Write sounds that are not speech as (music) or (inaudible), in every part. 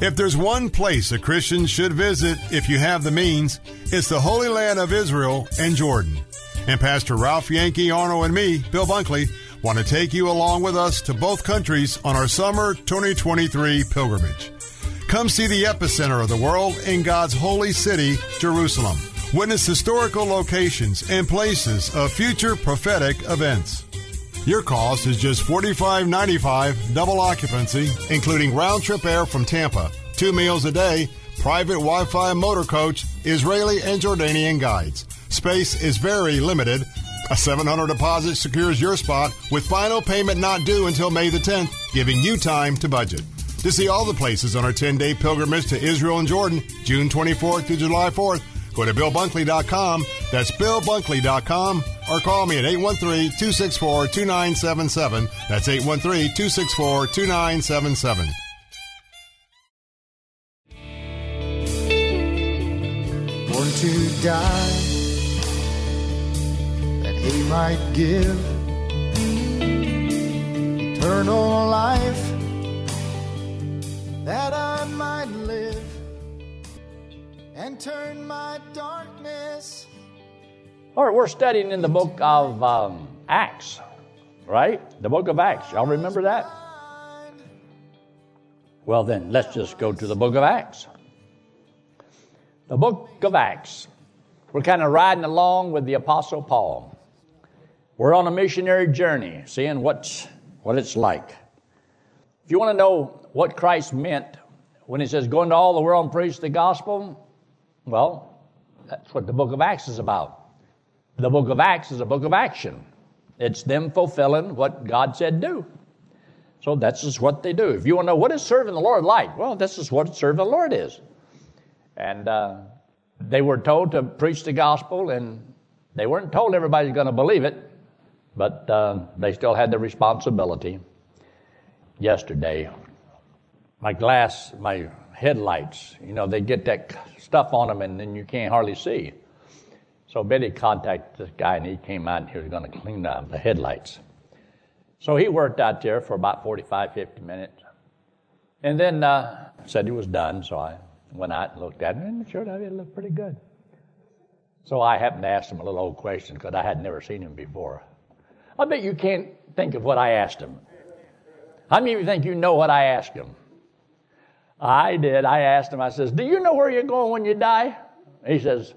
If there's one place a Christian should visit if you have the means, it's the Holy Land of Israel and Jordan. And Pastor Ralph Yankee Arnold and me, Bill Bunkley, want to take you along with us to both countries on our summer 2023 pilgrimage. Come see the epicenter of the world in God's holy city, Jerusalem. Witness historical locations and places of future prophetic events. Your cost is just $45.95 double occupancy, including round trip air from Tampa, two meals a day, private Wi Fi motor coach, Israeli and Jordanian guides. Space is very limited. A 700 deposit secures your spot with final payment not due until May the 10th, giving you time to budget. To see all the places on our 10 day pilgrimage to Israel and Jordan, June 24th to July 4th, go to BillBunkley.com. That's BillBunkley.com or call me at 813 264 2977. That's 813 264 2977. Born to die, that he might give eternal life, that I might live and turn my darkness. All right, we're studying in the book of um, Acts, right? The book of Acts. Y'all remember that? Well, then, let's just go to the book of Acts. The book of Acts. We're kind of riding along with the Apostle Paul. We're on a missionary journey, seeing what's, what it's like. If you want to know what Christ meant when he says, Go into all the world and preach the gospel, well, that's what the book of Acts is about. The book of Acts is a book of action. It's them fulfilling what God said do. So that's just what they do. If you want to know what is serving the Lord like, well, this is what serving the Lord is. And uh, they were told to preach the gospel, and they weren't told everybody's going to believe it, but uh, they still had the responsibility. Yesterday, my glass, my headlights, you know, they get that stuff on them, and then you can't hardly see. So Betty contacted this guy, and he came out and he was going to clean up the headlights. So he worked out there for about 45, 50 minutes. And then uh, said he was done, so I went out and looked at him, and sure enough, it looked pretty good. So I happened to ask him a little old question because I had never seen him before. I bet you can't think of what I asked him. How many of you think you know what I asked him? I did. I asked him, I says, Do you know where you're going when you die? He says,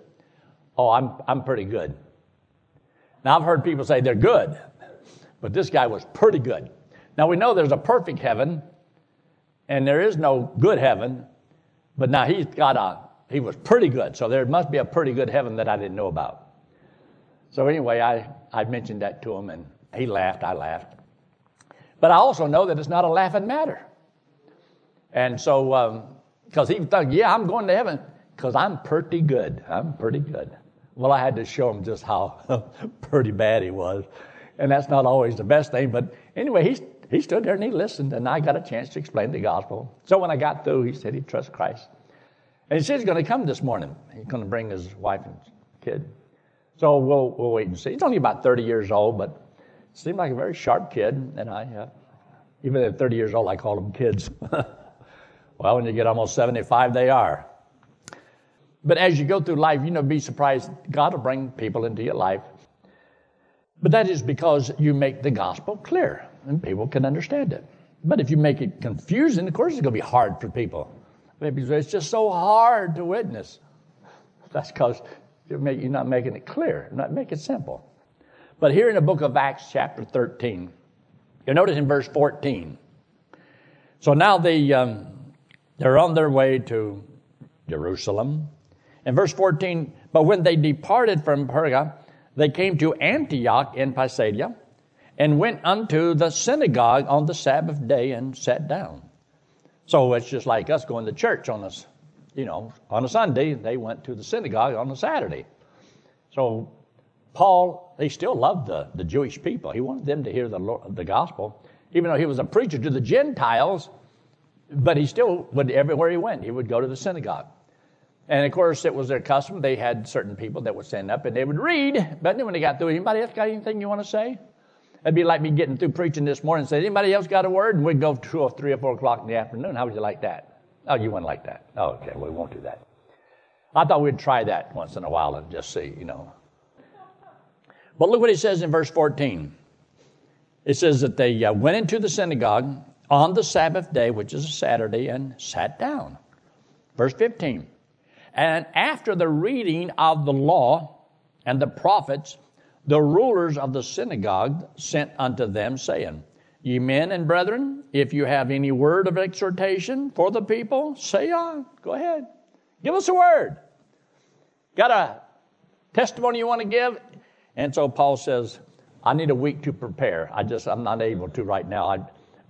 Oh, I'm, I'm pretty good. Now, I've heard people say they're good, but this guy was pretty good. Now, we know there's a perfect heaven, and there is no good heaven, but now he's got a, he was pretty good. So there must be a pretty good heaven that I didn't know about. So anyway, I, I mentioned that to him, and he laughed, I laughed. But I also know that it's not a laughing matter. And so, because um, he thought, yeah, I'm going to heaven because I'm pretty good. I'm pretty good. Well, I had to show him just how (laughs) pretty bad he was. And that's not always the best thing. But anyway, he, he stood there and he listened, and I got a chance to explain the gospel. So when I got through, he said he trusts Christ. And he said he's going to come this morning. He's going to bring his wife and kid. So we'll, we'll wait and see. He's only about 30 years old, but seemed like a very sharp kid. And I, uh, even at 30 years old, I call them kids. (laughs) well, when you get almost 75, they are. But as you go through life, you know, be surprised. God will bring people into your life. But that is because you make the gospel clear and people can understand it. But if you make it confusing, of course it's going to be hard for people. Maybe it's just so hard to witness. That's because you're, you're not making it clear, not make it simple. But here in the book of Acts, chapter 13, you'll notice in verse 14. So now they, um, they're on their way to Jerusalem. In verse 14, but when they departed from Perga, they came to Antioch in Pisidia and went unto the synagogue on the Sabbath day and sat down. So it's just like us going to church on a, you know, on a Sunday. They went to the synagogue on a Saturday. So Paul, he still loved the, the Jewish people. He wanted them to hear the, Lord, the gospel, even though he was a preacher to the Gentiles. But he still would everywhere he went, he would go to the synagogue. And of course, it was their custom. They had certain people that would stand up and they would read. But then when they got through, anybody else got anything you want to say? It'd be like me getting through preaching this morning and say, anybody else got a word? And we'd go two or three or four o'clock in the afternoon. How would you like that? Oh, you wouldn't like that. Oh, okay, we won't do that. I thought we'd try that once in a while and just see, you know. But look what he says in verse 14. It says that they uh, went into the synagogue on the Sabbath day, which is a Saturday, and sat down. Verse 15. And after the reading of the law and the prophets, the rulers of the synagogue sent unto them, saying, Ye men and brethren, if you have any word of exhortation for the people, say on. Go ahead. Give us a word. Got a testimony you want to give? And so Paul says, I need a week to prepare. I just, I'm not able to right now. I,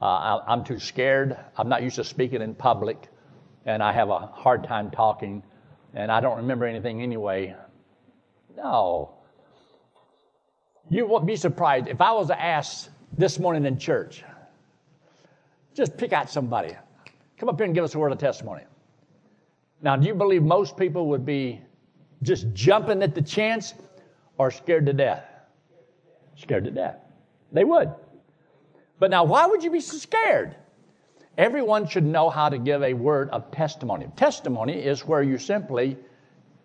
uh, I'm too scared. I'm not used to speaking in public, and I have a hard time talking, and I don't remember anything anyway. No. You won't be surprised if I was asked this morning in church, just pick out somebody. Come up here and give us a word of testimony. Now, do you believe most people would be just jumping at the chance or scared to death? Scared to death. They would. But now, why would you be so scared? Everyone should know how to give a word of testimony. Testimony is where you simply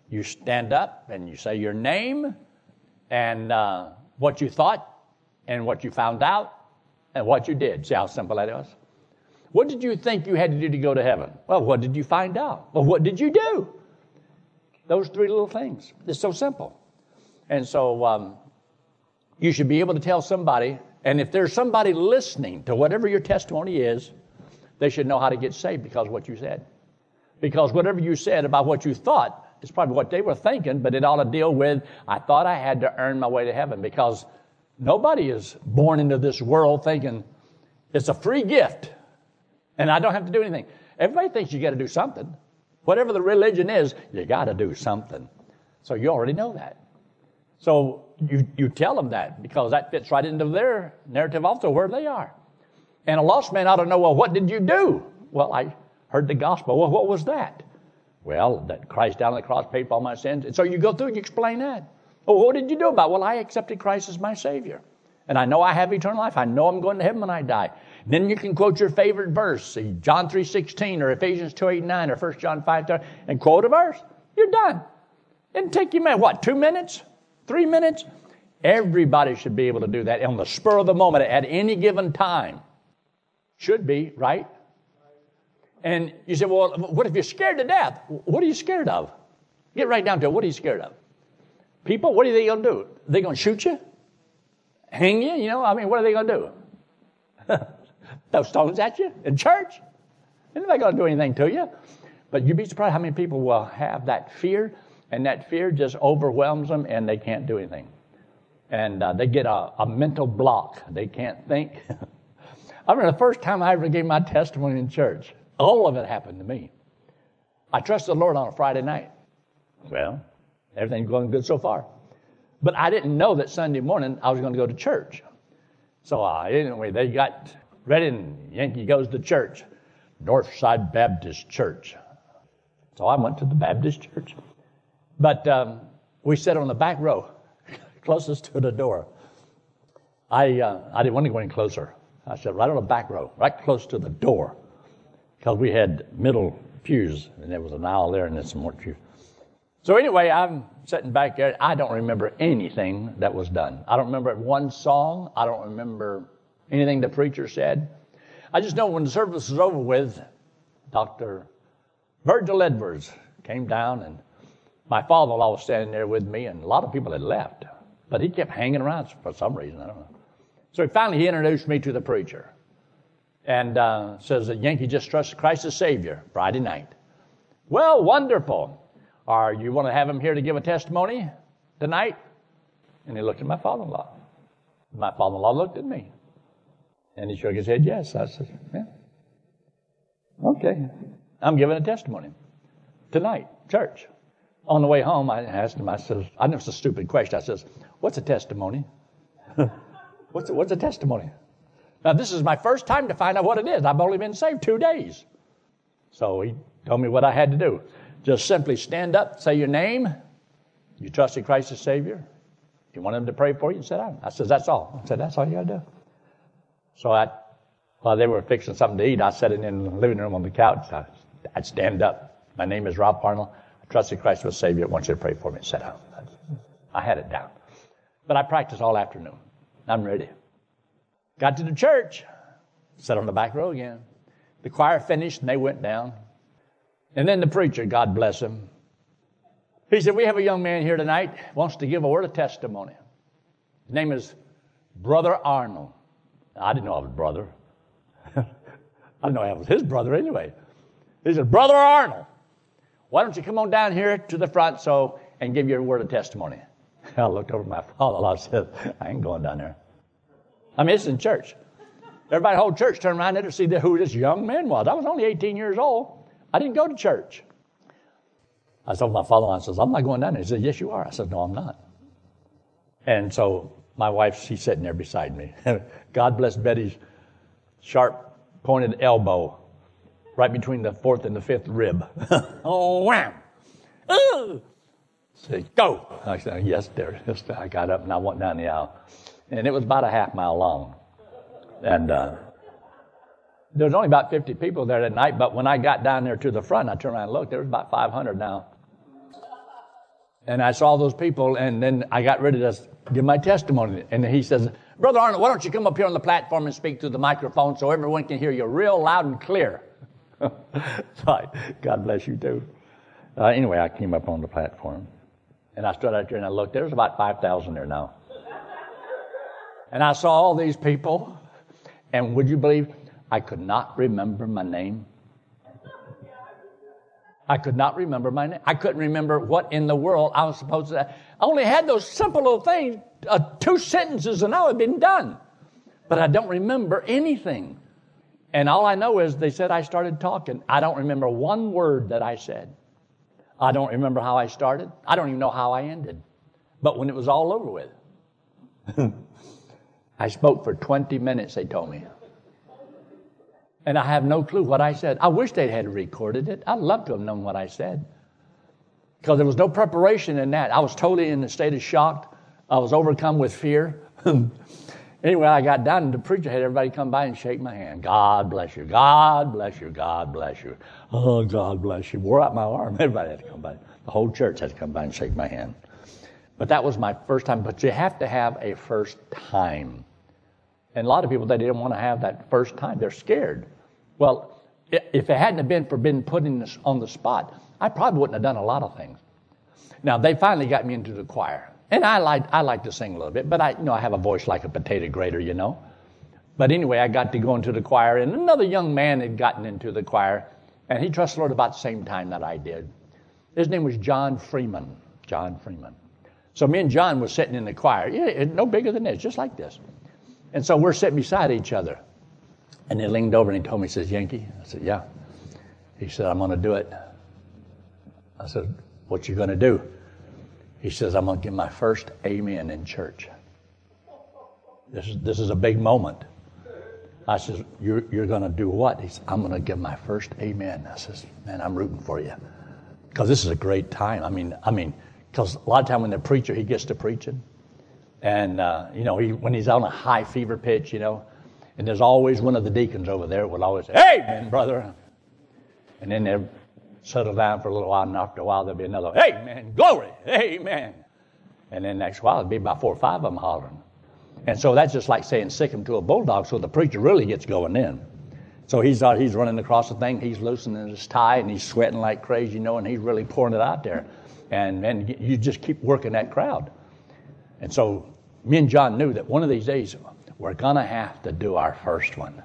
you stand up and you say your name and uh, what you thought and what you found out and what you did. See how simple that is? What did you think you had to do to go to heaven? Well, what did you find out? Well, what did you do? Those three little things. It's so simple. And so um, you should be able to tell somebody, and if there's somebody listening to whatever your testimony is, they should know how to get saved because what you said. Because whatever you said about what you thought is probably what they were thinking, but it ought to deal with, I thought I had to earn my way to heaven because nobody is born into this world thinking it's a free gift and I don't have to do anything. Everybody thinks you got to do something. Whatever the religion is, you got to do something. So you already know that. So you, you tell them that because that fits right into their narrative also where they are. And a lost man ought to know, well, what did you do? Well, I heard the gospel. Well, what was that? Well, that Christ down on the cross paid for all my sins. And so you go through and you explain that. Well, what did you do about it? Well, I accepted Christ as my Savior. And I know I have eternal life. I know I'm going to heaven when I die. Then you can quote your favorite verse, John 3.16 or Ephesians 2.89 or 1 John 5, 10, and quote a verse. You're done. It'll take you, what, two minutes? Three minutes? Everybody should be able to do that on the spur of the moment at any given time. Should be, right? And you say, well, what if you're scared to death? What are you scared of? Get right down to it. What are you scared of? People, what are they going to do? They going to shoot you? Hang you? You know, I mean, what are they going to do? (laughs) throw stones at you in church. Not going to do anything to you. But you'd be surprised how many people will have that fear, and that fear just overwhelms them, and they can't do anything. And uh, they get a, a mental block. They can't think. (laughs) I remember the first time I ever gave my testimony in church, all of it happened to me. I trusted the Lord on a Friday night. Well, everything's going good so far. But I didn't know that Sunday morning I was going to go to church. So uh, anyway, they got ready, and Yankee goes to church, Northside Baptist Church. So I went to the Baptist church. But um, we sat on the back row, (laughs) closest to the door. I, uh, I didn't want to go any closer. I said, right on the back row, right close to the door, because we had middle pews, and there was an aisle there, and then some more pews. So anyway, I'm sitting back there. I don't remember anything that was done. I don't remember one song. I don't remember anything the preacher said. I just know when the service was over with, Dr. Virgil Edwards came down, and my father in law was standing there with me, and a lot of people had left. But he kept hanging around for some reason. I don't know. So he finally, he introduced me to the preacher and uh, says that Yankee just trusted Christ as Savior Friday night. Well, wonderful. Are you want to have him here to give a testimony tonight? And he looked at my father in law. My father in law looked at me. And he shook his head, yes. I said, yeah. Okay. I'm giving a testimony tonight, church. On the way home, I asked him, I said, I know it's a stupid question. I says, what's a testimony? (laughs) what's, a, what's a testimony? Now, this is my first time to find out what it is. I've only been saved two days. So he told me what I had to do. Just simply stand up, say your name. You trusted Christ as Savior. You want him to pray for you? Sit down. I said, that's all. I said, that's all you got to do. So I, while they were fixing something to eat, I sat in the living room on the couch. I I'd stand up. My name is Rob Arnold. I trusted Christ as Savior. I want you to pray for me. Sit down. I had it down. But I practiced all afternoon. I'm ready. Got to the church, sat on the back row again. The choir finished and they went down. And then the preacher, God bless him, he said, We have a young man here tonight, wants to give a word of testimony. His name is Brother Arnold. I didn't know I was brother. (laughs) I didn't know I was his brother anyway. He said, Brother Arnold, why don't you come on down here to the front so and give your word of testimony? I looked over my father I said, I ain't going down there. I mean, it's in church. Everybody, whole church turned around there to see who this young man was. I was only 18 years old. I didn't go to church. I told my father, I says, I'm not going down there. He said, Yes, you are. I said, No, I'm not. And so my wife, she's sitting there beside me. (laughs) God bless Betty's sharp pointed elbow right between the fourth and the fifth rib. (laughs) oh, wham! Ooh! Say, go! I said, Yes, dear. I got up and I went down the aisle. And it was about a half mile long. And uh, there was only about 50 people there that night, but when I got down there to the front, I turned around and looked, there was about 500 now. And I saw those people, and then I got ready to give my testimony. And he says, Brother Arnold, why don't you come up here on the platform and speak through the microphone so everyone can hear you real loud and clear? (laughs) So God bless you too. Uh, anyway, I came up on the platform, and I stood out there and I looked. There's about 5,000 there now. And I saw all these people, and would you believe I could not remember my name? I could not remember my name. I couldn't remember what in the world I was supposed to. I only had those simple little things, uh, two sentences, and I had been done. But I don't remember anything. And all I know is they said I started talking. I don't remember one word that I said. I don't remember how I started. I don't even know how I ended. But when it was all over with, (laughs) I spoke for 20 minutes, they told me. And I have no clue what I said. I wish they had recorded it. I'd love to have known what I said. Because there was no preparation in that. I was totally in a state of shock. I was overcome with fear. (laughs) anyway, I got down and the I had everybody come by and shake my hand. God bless you. God bless you. God bless you. Oh, God bless you. Wore out my arm. (laughs) Everybody had to come by. The whole church had to come by and shake my hand. But that was my first time. But you have to have a first time. And a lot of people, they didn't want to have that first time. They're scared. Well, if it hadn't been for being put in this, on the spot, I probably wouldn't have done a lot of things. Now, they finally got me into the choir. And I like, I like to sing a little bit, but I, you know, I have a voice like a potato grater, you know. But anyway, I got to go into the choir, and another young man had gotten into the choir, and he trusted Lord about the same time that I did. His name was John Freeman. John Freeman. So me and John were sitting in the choir, yeah, no bigger than this, just like this. And so we're sitting beside each other. And he leaned over and he told me, he says, Yankee? I said, yeah. He said, I'm going to do it. I said, what you going to do? He says, I'm going to give my first amen in church. This is, this is a big moment. I says, you're, you're going to do what? He says, I'm going to give my first amen. I says, man, I'm rooting for you. Because this is a great time. I mean, I mean, because a lot of time when the preacher, he gets to preaching, and, uh, you know, he, when he's on a high fever pitch, you know, and there's always one of the deacons over there will always say, Amen, brother. And then settle down for a little while, and after a while there'll be another, Amen, glory, Amen. And then next while it'll be about four or five of them hollering. And so that's just like saying sick him to a bulldog, so the preacher really gets going in. So he's uh, he's running across the thing, he's loosening his tie, and he's sweating like crazy, you know, and he's really pouring it out there. And then you just keep working that crowd. And so me and John knew that one of these days we're going to have to do our first one.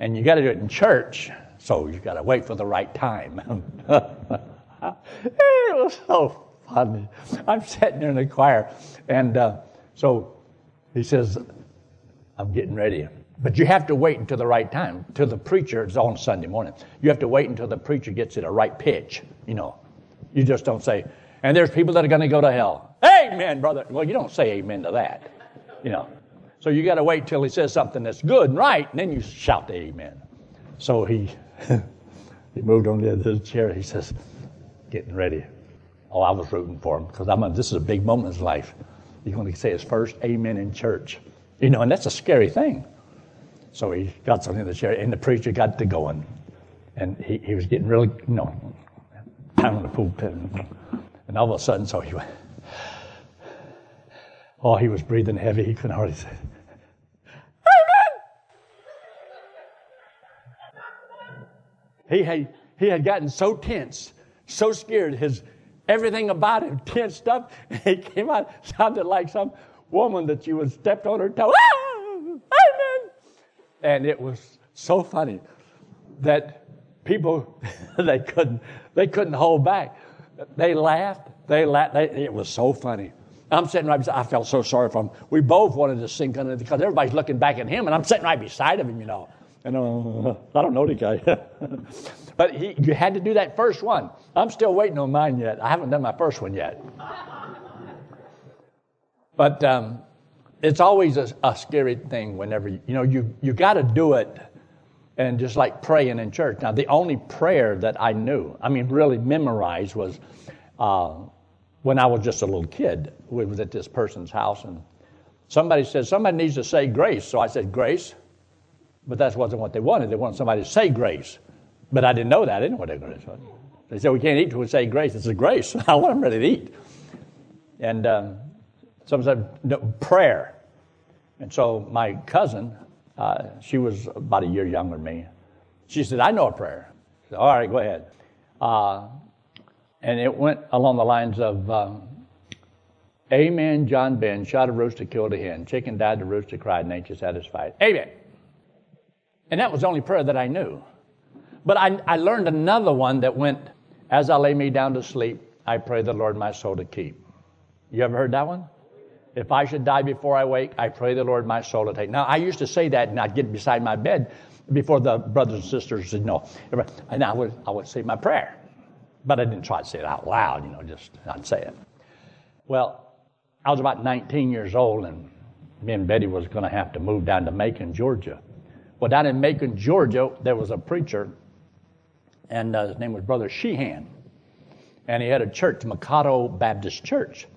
And you got to do it in church, so you got to wait for the right time. (laughs) it was so funny. I'm sitting in the choir, and uh, so he says, I'm getting ready. But you have to wait until the right time, till the preacher is on Sunday morning. You have to wait until the preacher gets it a right pitch, you know. You just don't say, and there's people that are going to go to hell. Amen, brother. Well, you don't say amen to that, you know. So you got to wait till he says something that's good and right, and then you shout the amen. So he he moved on the the chair. He says, "Getting ready." Oh, I was rooting for him because I'm. This is a big moment in his life. He's going to say his first amen in church, you know, and that's a scary thing. So he got something in the chair, and the preacher got to going. and he, he was getting really, you know, down in the pulpit. And all of a sudden, so he went, oh, he was breathing heavy. He couldn't hardly say, He had, he had gotten so tense, so scared, his everything about him (laughs) tensed up, and he came out, (laughs) sounded like some woman that you would stepped on her toe. Ah. And it was so funny that people (laughs) they couldn't they couldn't hold back. They laughed. They laughed. They, it was so funny. I'm sitting right beside. I felt so sorry for him. We both wanted to sink under because everybody's looking back at him, and I'm sitting right beside of him, you know. And (laughs) uh, I don't know the guy. (laughs) but he, you had to do that first one. I'm still waiting on mine yet. I haven't done my first one yet. but um, it's always a, a, scary thing whenever, you know, you, you got to do it and just like praying in church. Now, the only prayer that I knew, I mean, really memorized, was uh, when I was just a little kid. We was at this person's house, and somebody said, Somebody needs to say grace. So I said, Grace. But that wasn't what they wanted. They wanted somebody to say grace. But I didn't know that. I didn't know what they grace was. They said, We can't eat till we say grace. It's a grace. (laughs) I want them ready to eat. And um, some said, no, Prayer. And so my cousin, uh, she was about a year younger than me. She said, I know a prayer. Said, All right, go ahead. Uh, and it went along the lines of um, Amen, John Ben, shot a rooster, killed a hen. Chicken died, the rooster cried, nature satisfied. Amen. And that was the only prayer that I knew. But I, I learned another one that went, As I lay me down to sleep, I pray the Lord my soul to keep. You ever heard that one? If I should die before I wake, I pray the Lord my soul to take. Now, I used to say that and I'd get beside my bed before the brothers and sisters said no. And I would, I would say my prayer. But I didn't try to say it out loud, you know, just not say it. Well, I was about 19 years old and me and Betty was going to have to move down to Macon, Georgia. Well, down in Macon, Georgia, there was a preacher, and uh, his name was Brother Sheehan. And he had a church, Mikado Baptist Church.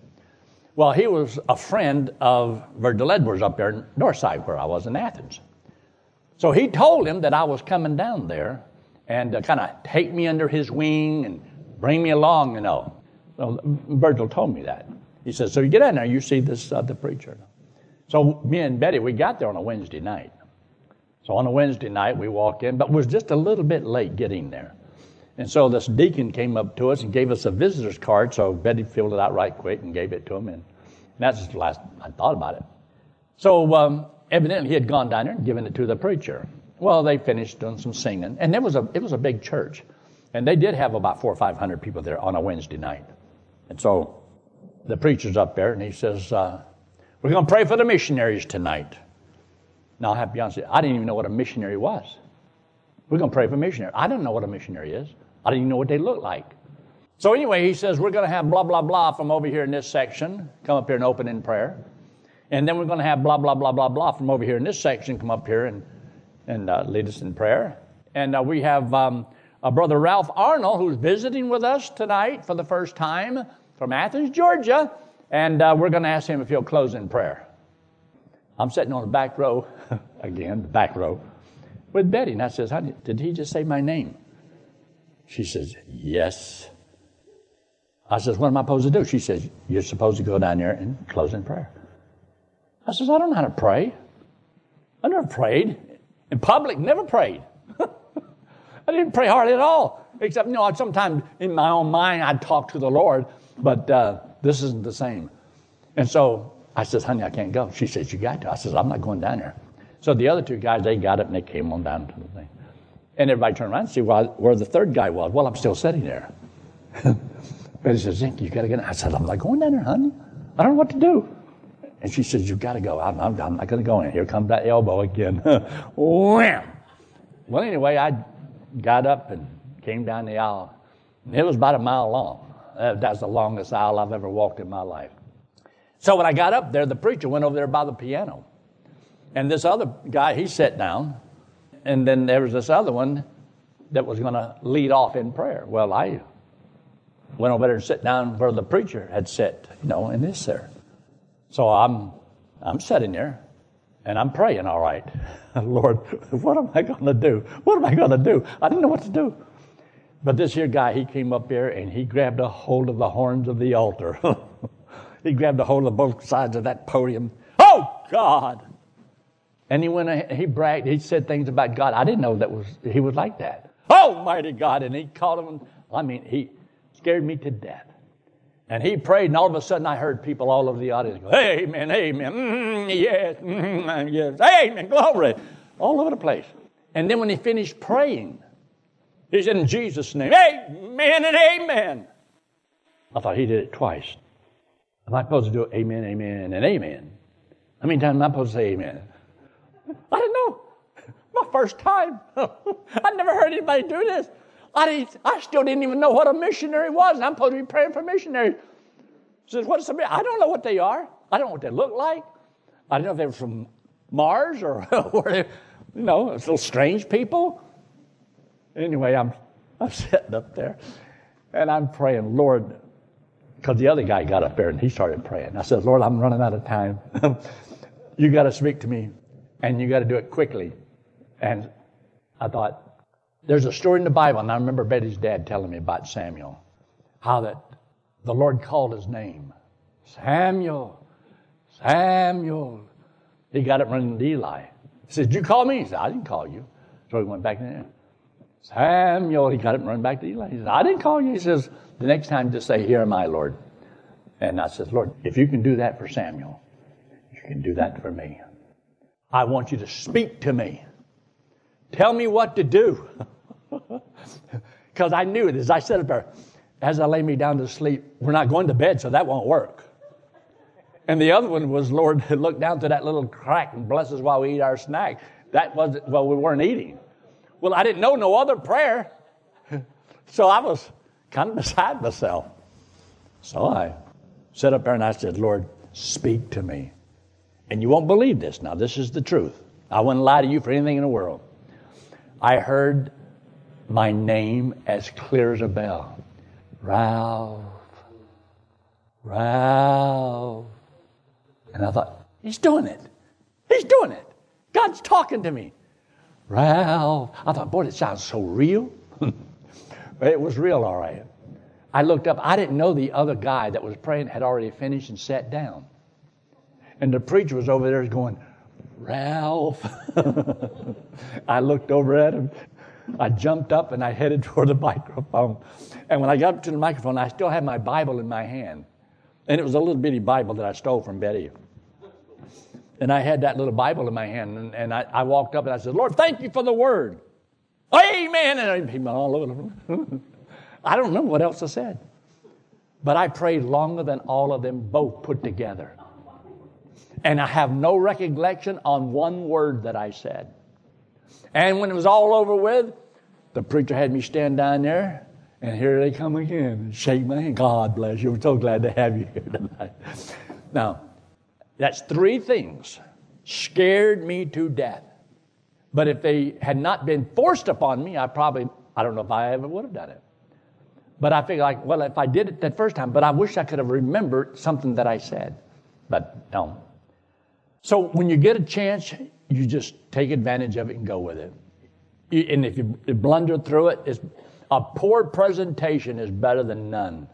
Well, he was a friend of Virgil Edwards up there in Northside, where I was in Athens. So he told him that I was coming down there and uh, kind of take me under his wing and bring me along, you know. So Virgil told me that. He said, So you get in there, you see this uh, the preacher. So me and Betty, we got there on a Wednesday night. So on a Wednesday night, we walk in, but was just a little bit late getting there. And so this deacon came up to us and gave us a visitor's card. So Betty filled it out right quick and gave it to him. And that's the last I thought about it. So um, evidently he had gone down there and given it to the preacher. Well, they finished doing some singing, and it was a it was a big church, and they did have about four or five hundred people there on a Wednesday night. And so the preacher's up there, and he says, uh, "We're going to pray for the missionaries tonight." Now, I have to be honest, you, I didn't even know what a missionary was. We're going to pray for missionary. I didn't know what a missionary is. I didn't even know what they look like. So anyway, he says, we're going to have blah, blah, blah from over here in this section. Come up here and open in prayer. And then we're going to have blah, blah, blah, blah, blah from over here in this section. Come up here and, and uh, lead us in prayer. And uh, we have um, a brother Ralph Arnold who's visiting with us tonight for the first time from Athens, Georgia. And uh, we're going to ask him if he'll close in prayer. I'm sitting on the back row, (laughs) again, the back row, with Betty. And I says, Honey, did he just say my name? She says, Yes. I says, What am I supposed to do? She says, You're supposed to go down there and close in prayer. I says, I don't know how to pray. I never prayed. In public, never prayed. (laughs) I didn't pray hardly at all. Except, you know, sometimes in my own mind I'd talk to the Lord, but uh, this isn't the same. And so I says, honey, I can't go. She says, you got to. I says, I'm not going down there. So the other two guys, they got up and they came on down to the thing. And everybody turned around and see where, where the third guy was. Well, I'm still sitting there. (laughs) but he says, Zink, you got to get. I said, I'm not going down there, honey. I don't know what to do. And she says, you got to go. I'm, I'm, I'm not going to go in. Here comes that elbow again. (laughs) Wham! Well, anyway, I got up and came down the aisle. It was about a mile long. That's the longest aisle I've ever walked in my life. So when I got up there, the preacher went over there by the piano. And this other guy, he sat down. And then there was this other one that was going to lead off in prayer. Well, I went over there and sat down where the preacher had sat, you know, in this there. So I'm, I'm sitting there. And I'm praying, all right. (laughs) Lord, what am I going to do? What am I going to do? I didn't know what to do. But this here guy, he came up here and he grabbed a hold of the horns of the altar. (laughs) he grabbed a hold of both sides of that podium. Oh, God! And he went, ahead, he bragged, he said things about God. I didn't know that was, he was like that. Almighty God. And he called him, I mean, he scared me to death. And he prayed, and all of a sudden I heard people all over the audience go, Amen, Amen, mm, yes, mm, yes, Amen, glory, all over the place. And then when he finished praying, he said, In Jesus' name, Amen and Amen. I thought he did it twice. Am I supposed to do Amen, Amen, and Amen? How many times am I supposed to say Amen? I didn't know. My first time. (laughs) I never heard anybody do this. I, didn't, I still didn't even know what a missionary was. I'm supposed to be praying for missionaries. Says, what's the, I don't know what they are. I don't know what they look like. I don't know if they're from Mars or, (laughs) or you know, little strange people. Anyway, I'm, I'm sitting up there and I'm praying, Lord, because the other guy got up there and he started praying. I said, Lord, I'm running out of time. (laughs) you got to speak to me and you got to do it quickly. And I thought, there's a story in the Bible, and I remember Betty's dad telling me about Samuel, how that the Lord called his name. Samuel, Samuel. He got it running to Eli. He said, Did you call me? He said, I didn't call you. So he went back there. Samuel, he got it running back to Eli. He said, I didn't call you. He says, The next time just say, Here am I, Lord. And I said, Lord, if you can do that for Samuel, you can do that for me. I want you to speak to me. Tell me what to do. (laughs) Because I knew it as I sat up there, as I lay me down to sleep, we're not going to bed, so that won't work. And the other one was, Lord, (laughs) look down to that little crack and bless us while we eat our snack. That wasn't, well, we weren't eating. Well, I didn't know no other prayer. (laughs) So I was kind of beside myself. So I sat up there and I said, Lord, speak to me. And you won't believe this. Now, this is the truth. I wouldn't lie to you for anything in the world. I heard my name as clear as a bell Ralph, Ralph. And I thought, he's doing it. He's doing it. God's talking to me. Ralph. I thought, boy, it sounds so real. (laughs) it was real, all right. I looked up. I didn't know the other guy that was praying had already finished and sat down. And the preacher was over there going, Ralph. (laughs) I looked over at him. I jumped up and I headed (laughs) toward the microphone. And when I got up to the microphone, I still had my Bible in my hand. And it was a little bitty Bible that I stole from Betty. And I had that little Bible in my hand. And, and I, I, walked up and I said, Lord, thank you for the word. Amen. And oh, (laughs) I, don't remember what else I said. But I prayed longer than all of them both put together. And I have no recollection on one word that I said. And when it was all over with, the preacher had me stand down there, and here they come again and shake my hand. God bless you. I'm so glad to have you here tonight. (laughs) Now, that's three things scared me to death. But if they had not been forced upon me, I probably, I don't know if I ever would have done it. But I figured, like, well, if I did it that first time, but I wish I could have remembered something that I said. But no. So when you get a chance, you just take advantage of it and go with it. And if you blunder through it, a poor presentation is better than none.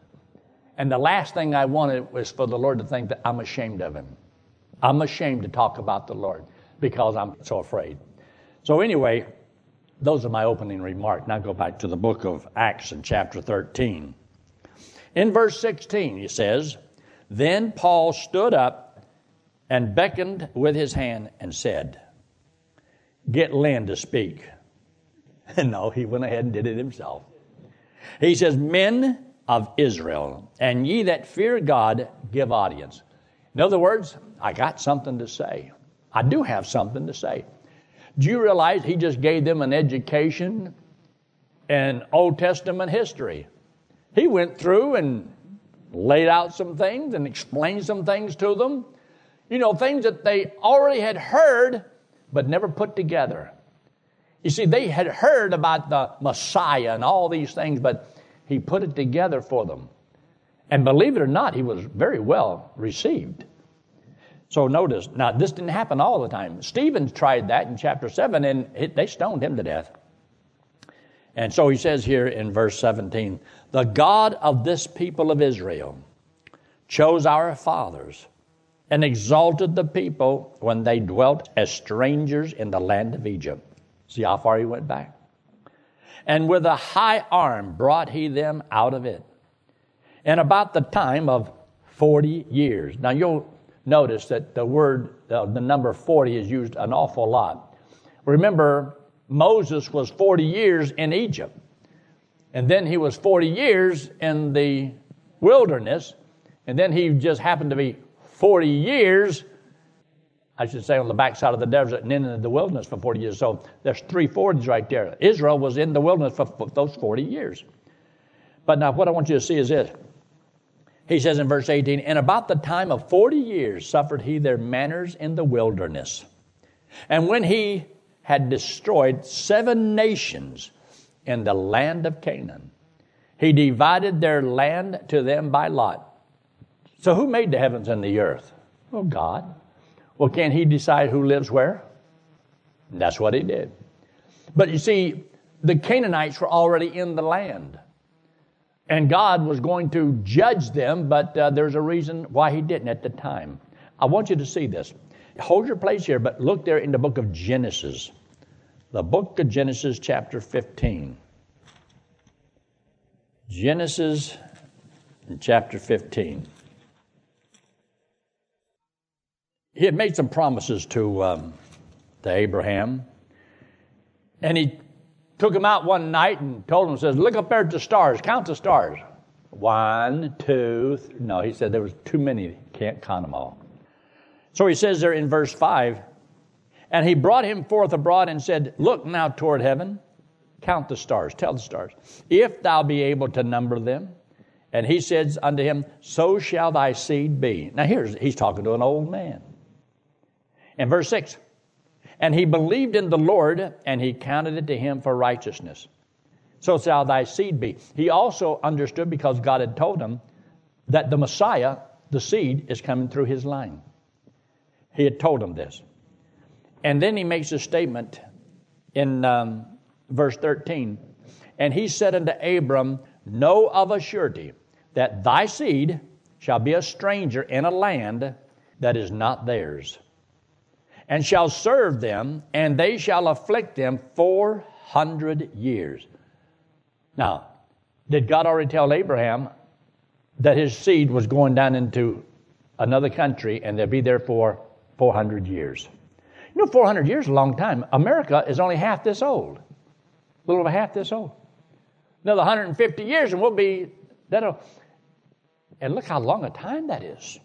And the last thing I wanted was for the Lord to think that I'm ashamed of him. I'm ashamed to talk about the Lord because I'm so afraid. So, anyway, those are my opening remarks. Now go back to the book of Acts in chapter 13. In verse 16, he says, Then Paul stood up and beckoned with his hand and said, Get Lynn to speak. And (laughs) no, he went ahead and did it himself. He says, Men of Israel, and ye that fear God, give audience. In other words, I got something to say. I do have something to say. Do you realize he just gave them an education in Old Testament history? He went through and laid out some things and explained some things to them. You know, things that they already had heard but never put together. You see, they had heard about the Messiah and all these things, but he put it together for them. And believe it or not, he was very well received. So notice, now this didn't happen all the time. Stephen tried that in chapter 7 and it, they stoned him to death. And so he says here in verse 17 The God of this people of Israel chose our fathers and exalted the people when they dwelt as strangers in the land of Egypt. See how far he went back? And with a high arm brought he them out of it. And about the time of 40 years. Now you'll notice that the word, uh, the number 40 is used an awful lot. Remember, Moses was 40 years in Egypt, and then he was 40 years in the wilderness, and then he just happened to be 40 years, I should say, on the backside of the desert and then in the wilderness for 40 years. So there's three 40s right there. Israel was in the wilderness for, for those 40 years. But now, what I want you to see is this. He says in verse 18, And about the time of 40 years suffered he their manners in the wilderness. And when he had destroyed seven nations in the land of Canaan, he divided their land to them by lot. So, who made the heavens and the earth? Well, God. Well, can't he decide who lives where? that's what he did. But you see, the Canaanites were already in the land and God was going to judge them, but uh, there's a reason why He didn't at the time. I want you to see this. Hold your place here, but look there in the book of Genesis. The book of Genesis, chapter 15. Genesis, chapter 15. He had made some promises to, um, to Abraham, and he took him out one night and told him, says, look up there at the stars, count the stars. One, two, three. no, he said there was too many, can't count them all. So he says there in verse 5, and he brought him forth abroad and said, Look now toward heaven, count the stars, tell the stars, if thou be able to number them. And he says unto him, So shall thy seed be. Now here's, he's talking to an old man. In verse 6, and he believed in the Lord, and he counted it to him for righteousness. So shall thy seed be. He also understood because God had told him that the Messiah, the seed, is coming through his line. He had told him this. And then he makes a statement in um, verse 13. And he said unto Abram, Know of a surety that thy seed shall be a stranger in a land that is not theirs and shall serve them, and they shall afflict them 400 years. Now, did God already tell Abraham that his seed was going down into another country and they'd be there for 400 years? You know, 400 years is a long time. America is only half this old, a little over half this old. Another 150 years and we'll be, that'll, and look how long a time that is.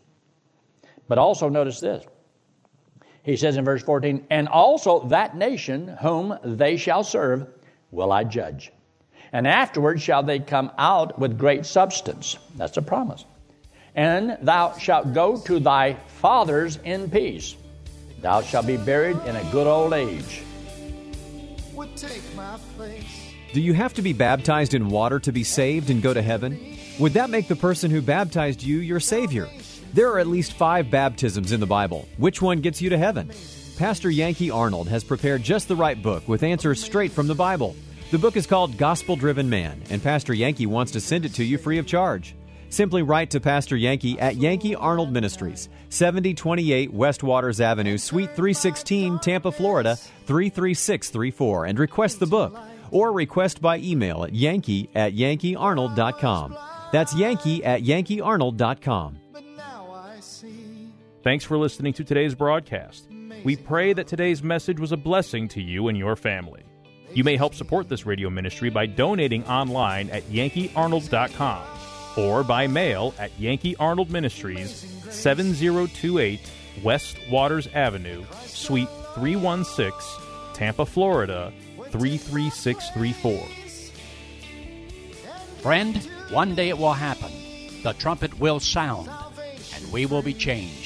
But also notice this he says in verse 14, And also that nation whom they shall serve will I judge. And afterward shall they come out with great substance. That's a promise. And thou shalt go to thy fathers in peace. Thou shalt be buried in a good old age. Do you have to be baptized in water to be saved and go to heaven? Would that make the person who baptized you your Savior? There are at least five baptisms in the Bible. Which one gets you to heaven? Pastor Yankee Arnold has prepared just the right book with answers straight from the Bible. The book is called Gospel Driven Man, and Pastor Yankee wants to send it to you free of charge. Simply write to Pastor Yankee at Yankee Arnold Ministries, 7028 West Waters Avenue, Suite 316, Tampa, Florida 33634, and request the book, or request by email at yankee at yankeearnold.com. That's yankee at yankeearnold.com. Thanks for listening to today's broadcast. We pray that today's message was a blessing to you and your family. You may help support this radio ministry by donating online at yankeearnold.com or by mail at Yankee Arnold Ministries, 7028 West Waters Avenue, Suite 316, Tampa, Florida 33634. Friend, one day it will happen. The trumpet will sound, and we will be changed